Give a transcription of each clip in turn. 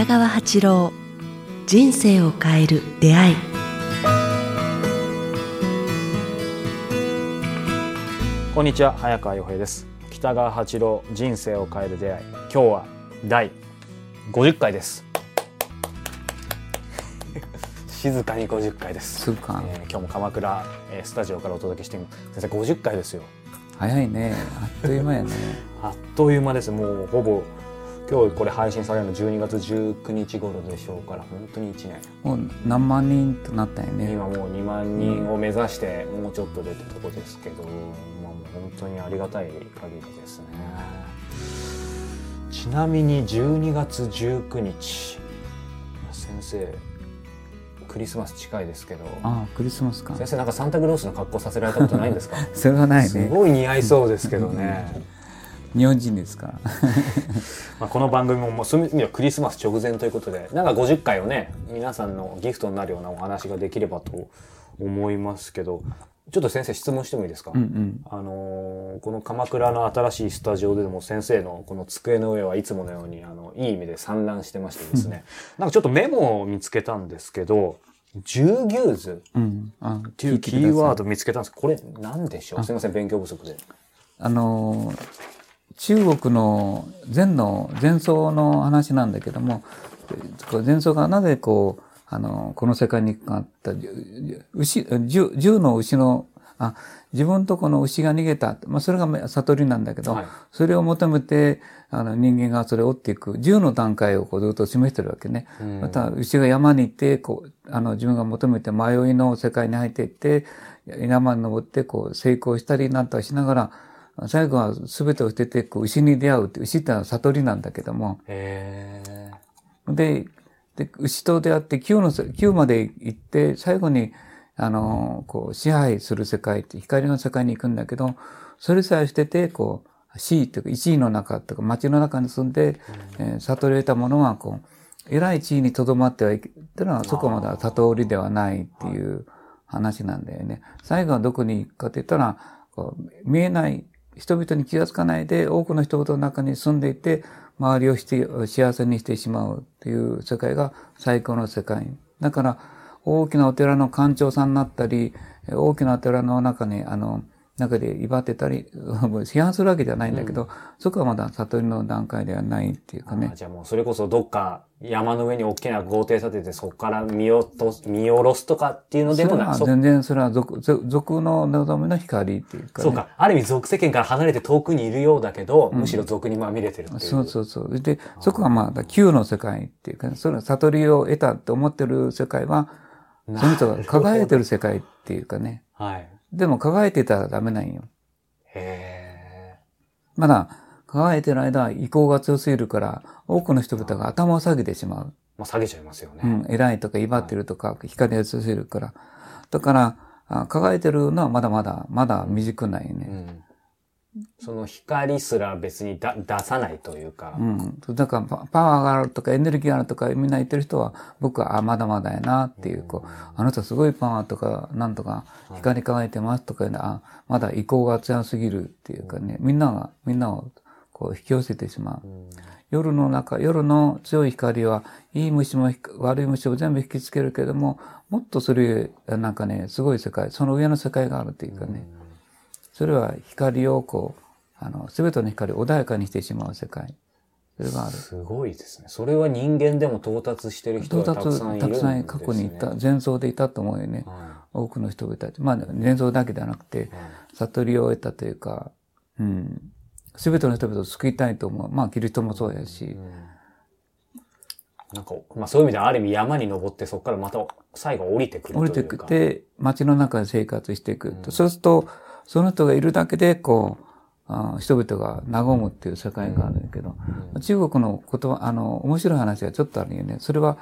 北川八郎人生を変える出会い。こんにちは早川洋平です。北川八郎人生を変える出会い。今日は第50 回です。静かに50回です、そうか、えー今日も鎌倉、えースタジオからお届けしています先生50回ですよ。早いね。あっという間やね。あっという間です。もうほぼ今日これ配信されるの12月19日頃でしょうから本当に1年。もう何万人となったよね。今もう2万人を目指してもうちょっと出てとこですけど、まあ、もう本当にありがたい限りですね。ちなみに12月19日先生クリスマス近いですけどああクリスマスか。先生なんかサンタクロースの格好させられたことないんですか？それはないすねごい似合いそうですけどね日本人ですか？らまあこの番組ももうそういう意味ではクリスマス直前ということでなんか50回をね皆さんのギフトになるようなお話ができればと思いますけどちょっと先生質問してもいいですか、うんうん。あのーこの鎌倉の新しいスタジオでも先生のこの机の上はいつものようにあのいい意味で散乱してましてですね。なんかちょっとメモを見つけたんですけどジューギューズうん。あっていうキーワード見つけたんです。これ何でしょう？すいません勉強不足で。あの中国の禅の禅僧の話なんだけども禅僧がなぜこうあのこの世界にかかった牛十十の牛のあ自分とこの牛が逃げた、まあ、それが悟りなんだけど、はい。それを求めてあの人間がそれを追っていく。10の段階をこうずっと示してるわけね。うん。また牛が山に行ってこうあの自分が求めて迷いの世界に入っていって山に登ってこう成功したりなんとかしながら最後は全てを捨ててこう牛に出会うって牛ってのは悟りなんだけども。へでで牛と出会って9のせ9まで行って最後にあのこう支配する世界って光の世界に行くんだけどそれさえ捨ててこう C というか1位の中とか街の中に住んで、えー悟りを得たものはこう偉い地位にとどまってはいけっていうのはそこまでは悟りではないっていう話なんだよね。最後はどこに行くかって言ったらこう見えない人々に気がつかないで多くの人々の中に住んでいて周りをして幸せにしてしまうという世界が最高の世界。だから大きなお寺の館長さんになったり大きなお寺の中にあの中で威張ってたり 批判するわけじゃないんだけど、そこはまだ悟りの段階ではないっていうかねあ。じゃあもうそれこそどっか山の上に大きな豪邸建ててそこから見落とす見下ろすとかっていうのでもない。全然それは俗俗俗の望みの光っていうか、ね。そうか。ある意味俗世間から離れて遠くにいるようだけど、むしろ俗にまみれてるっていう。そうそうそう。で、そこがまあ、旧の世界っていうか、その悟りを得たって思ってる世界は、その人が輝いてる世界っていうかね。はい。でも輝いてたらダメなんよ。へまだ、輝いてる間は意向が強すぎるから、多くの人々が頭を下げてしまう。ー。まあ下げちゃいますよね。うん、偉いとか威張ってるとか、光が強すぎるから。だから、あ輝いてるのはまだまだ、まだ未熟ないね。うんその光すら別にだ出さないというか。うん。だからパ、パワーがあるとかエネルギーがあるとかみんな言ってる人は、僕は、あ、まだまだやなっていう、こう、あの人すごいパワーとか、なんとか、光り輝いてますとかいうのは、あ、まだ意向が強すぎるっていうかね、みんなが、みんなを、こう、引き寄せてしまう。夜の中、夜の強い光は、いい虫もひ悪い虫も全部引きつけるけれども、もっとそれ、なんかね、すごい世界、その上の世界があるっていうかね、それは光をこう、あの、すべての光を穏やかにしてしまう世界。それがある。すごいですね。それは人間でも到達してる人到がたくさんいるんです、ね。達、たくさん過去にいた、前奏でいたと思うよね。は多くの人々たち。まあ、前奏だけではなくて、悟りを得たというか、うん。すべての人々を救いたいと思う。まあ、キリストもそうやし、なんか、まあそういう意味ではある意味山に登ってそこからまた最後降りてくるというか。降りてきて、街の中で生活していく。そうすると、その人がいるだけで、こう、あ人々が和むっていう世界があるんだけど、中国の言葉、あの、面白い話がちょっとあるよね。それは、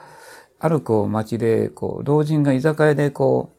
あるこう街で、こう、老人が居酒屋でこ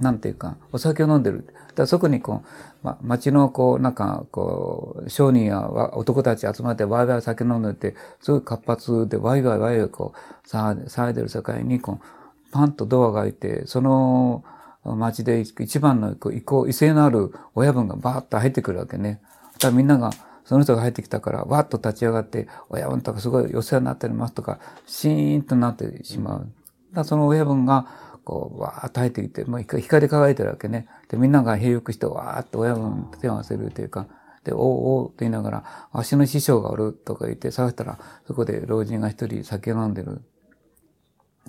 う、なんていうか、お酒を飲んでる。だそこにこう、ま、街のこう、なんか、こう、商人やわ男たち集まってワイワイ酒飲んでて、すごい活発でワイワイワイワイこう、騒いで騒いでる世界に、こう、パンとドアが開いて、その街で一番の意向、威勢のある親分がバーッと入ってくるわけね。だからみんながその人が入ってきたから、わっと立ち上がって、親分とかすごいお世話になっておりますとか、シーンとなってしまう。だその親分が、こう、わーっと入ってきて、もう光り輝いてるわけね。で、みんなが閉浴して、わーっと親分と手を合わせるというか、で、おうおうと言いながら、わしの師匠がおるとか言って探したら、そこで老人が一人酒飲んでる。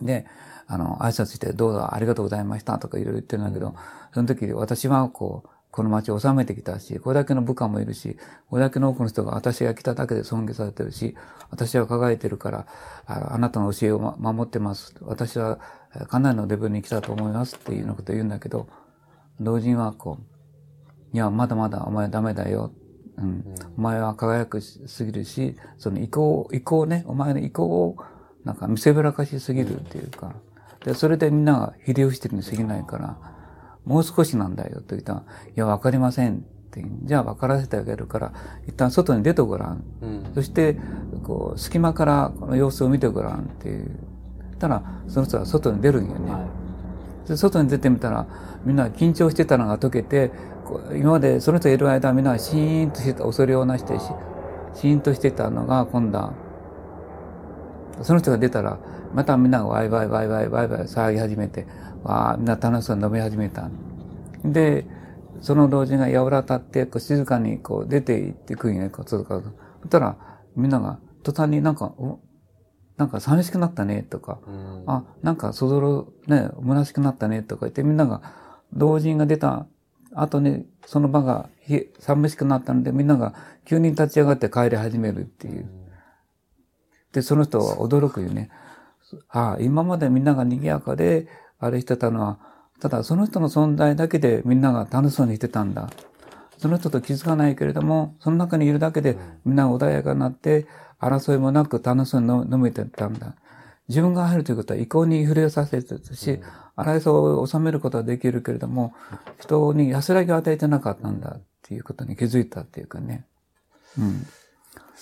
で、あの、挨拶して、どうぞありがとうございましたとかいろいろ言ってるんだけど、その時私はこう、この町を治めてきたし、これだけの部下もいるし、これだけの多くの人が私が来ただけで尊敬されてるし、私は輝いてるから、ああなたの教えを、ま、守ってます。私はかなりのレベルに来たと思いますっていうようなことを言うんだけど、老人はこう、いや、まだまだお前ダメだよ。うん。お前は輝くすぎるし、その意向、意向ね、お前の意向を、なんか見せびらかしすぎるっていうか、で、それでみんなが秀吉してるに過ぎないから、もう少しなんだよと言ったら、いや、わかりませんって。じゃあ分からせてあげるから、一旦外に出てごらん。うんそして、こう、隙間からこの様子を見てごらんっていう。たら、その人は外に出るんよね。はで外に出てみたら、みんな緊張してたのが解けて、今までその人がいる間、みんなシーンとしてた、恐れをなしてし、シーンとしてたのが、今度は、その人が出たら、またみんながワイワイワイワイワイワイ騒ぎ始めて、わあ、みんな楽しそうに飲み始めた。で、その老人が柔らかって、こう静かにこう出ていってくんよね、こう、続かず。そしたら、みんなが途端になんか、おなんか寂しくなったね、とか、あ、なんかそぞろ、ね、虚しくなったね、とか言って、みんなが、老人が出た後に、その場がひ寂しくなったので、みんなが急に立ち上がって帰り始めるっていう。で、その人は驚くよね。ああ、今までみんなが賑やかで、あれしてたのは、ただその人の存在だけでみんなが楽しそうにしてたんだ。その人と気づかないけれども、その中にいるだけでみんな穏やかになって、争いもなく楽しそうに飲めてたんだ。自分が入るということは意向に触れさせてたし、争いを収めることはできるけれども、人に安らぎを与えてなかったんだっていうことに気づいたっていうかね。うん。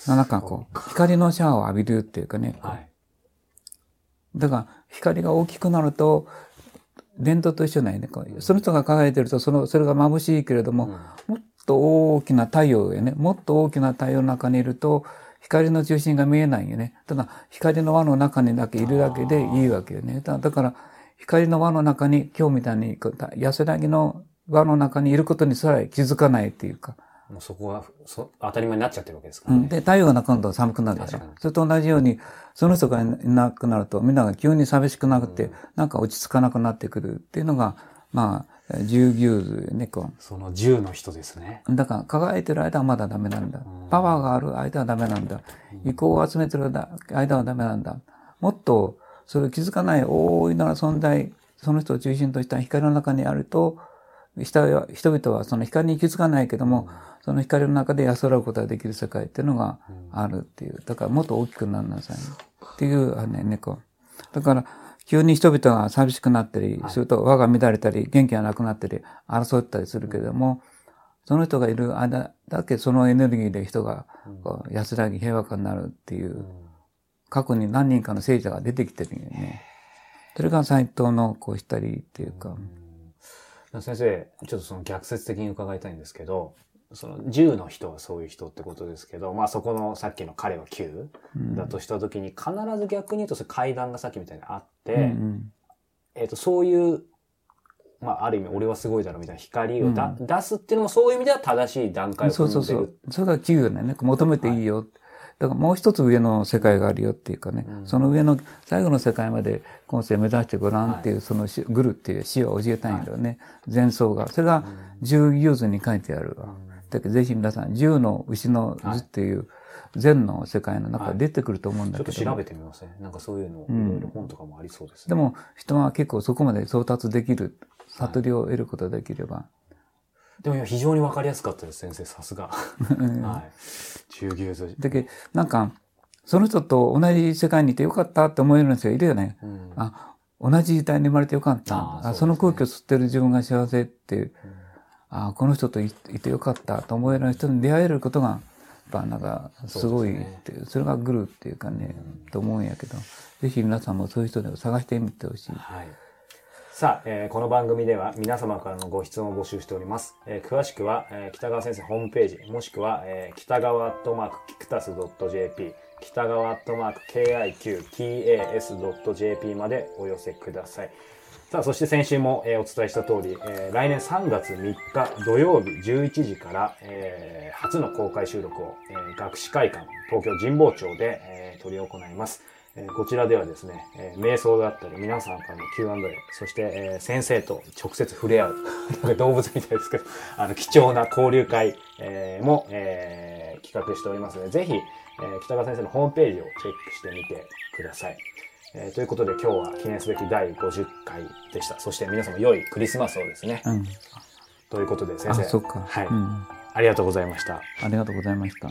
なんかこう、光のシャワーを浴びるっていうかね。はい。だから、光が大きくなると、伝統と一緒なんよね。その人が輝いてると、その、それが眩しいけれども、もっと大きな太陽よね。もっと大きな太陽の中にいると、光の中心が見えないよね。ただ、光の輪の中にだけいるだけでいいわけよね。だだから、光の輪の中に、今日みたいに、安らぎの輪の中にいることにさえ気づかないっていうか。もうそこがそ当たり前になっちゃってるわけですからね。うんで、太陽がなくなると寒くなるでしょ。それと同じように、その人がいなくなると、みんなが急に寂しくなって、なんか落ち着かなくなってくるっていうのが、まあ、十牛図よね、こその10の人ですね。う。だから、輝いてる間はまだダメなんだ。パワーがある間はダメなんだ。意向を集めてる間はダメなんだ。もっと、それを気づかない大いなる存在、その人を中心とした光の中にあると、人は人々はその光に気づかないけども、その光の中で安らぐことができる世界っていうのがあるっていう。だからもっと大きくならなさい。っていう、あのね、猫。だから、急に人々が寂しくなったり、すると輪が乱れたり、元気がなくなったり、争ったりするけれども、その人がいる間だけそのエネルギーで人がこう安らぎ平和化になるっていう、過去に何人かの聖者が出てきてるよね。それが斎藤のこうしたりっていうか、先生、ちょっとその逆説的に伺いたいんですけど、その10の人はそういう人ってことですけど、まあそこのさっきの彼は9だとしたときに、必ず逆に言うと階段がさっきみたいにあって、うんうんえっ、と、そういう、まあある意味俺はすごいだろみたいな光をだ、出すっていうのもそういう意味では正しい段階をそうそう踏んでるそう。それが9よね。求めていいよ。だからもう一つ上の世界があるよっていうかね、その上の最後の世界まで今世目指してごらんっていう、そのしグルっていう詩を教えたんやけどね、前奏が。それが十牛図に書いてあるわ。だけどぜひ皆さん、十の牛の図っていう禅の世界の中で出てくると思うんだけど、ちょっと調べてみません、なんかそういうの、いろいろ本とかもありそうですね。でも人は結構そこまで到達できる、悟りを得ることができれば、でも今非常にわかりやすかったです、先生、さすが。はい。中牛図。だけどなんか、その人と同じ世界にいてよかったって思える人がいるよね。うんあ、同じ時代に生まれてよかった。あそねその空気を吸ってる自分が幸せっていう、あこの人といいてよかったと思える人に出会えることが、やっぱなんか、すごいっていう、それがグルっていうかね、と思うんやけど、ぜひ皆さんもそういう人で探してみてほしい。はい。さあ、えーこの番組では皆様からのご質問を募集しております。えー詳しくは、えー北川先生ホームページ、もしくは、えー北川アットマークキクタス .jp、北川アットマーク KIQTAS.jp までお寄せください。さあ、そして先週も、えーお伝えした通り、えー来年3月3日土曜日11時から、えー初の公開収録を、えー学士会館東京神保町で、えー執り行います。えーこちらではですね、えー瞑想だったり、皆さんからの Q&A、そして、えー先生と直接触れ合う、なんか動物みたいですけど、あの、貴重な交流会、えーも、えー企画しておりますので、ぜひ、えー北川先生のホームページをチェックしてみてください。えーということで今日は記念すべき第50回でした。そして皆様良いクリスマスをですね。うん。ということで先あ、生。そっか。はい、うん。ありがとうございました。ありがとうございました。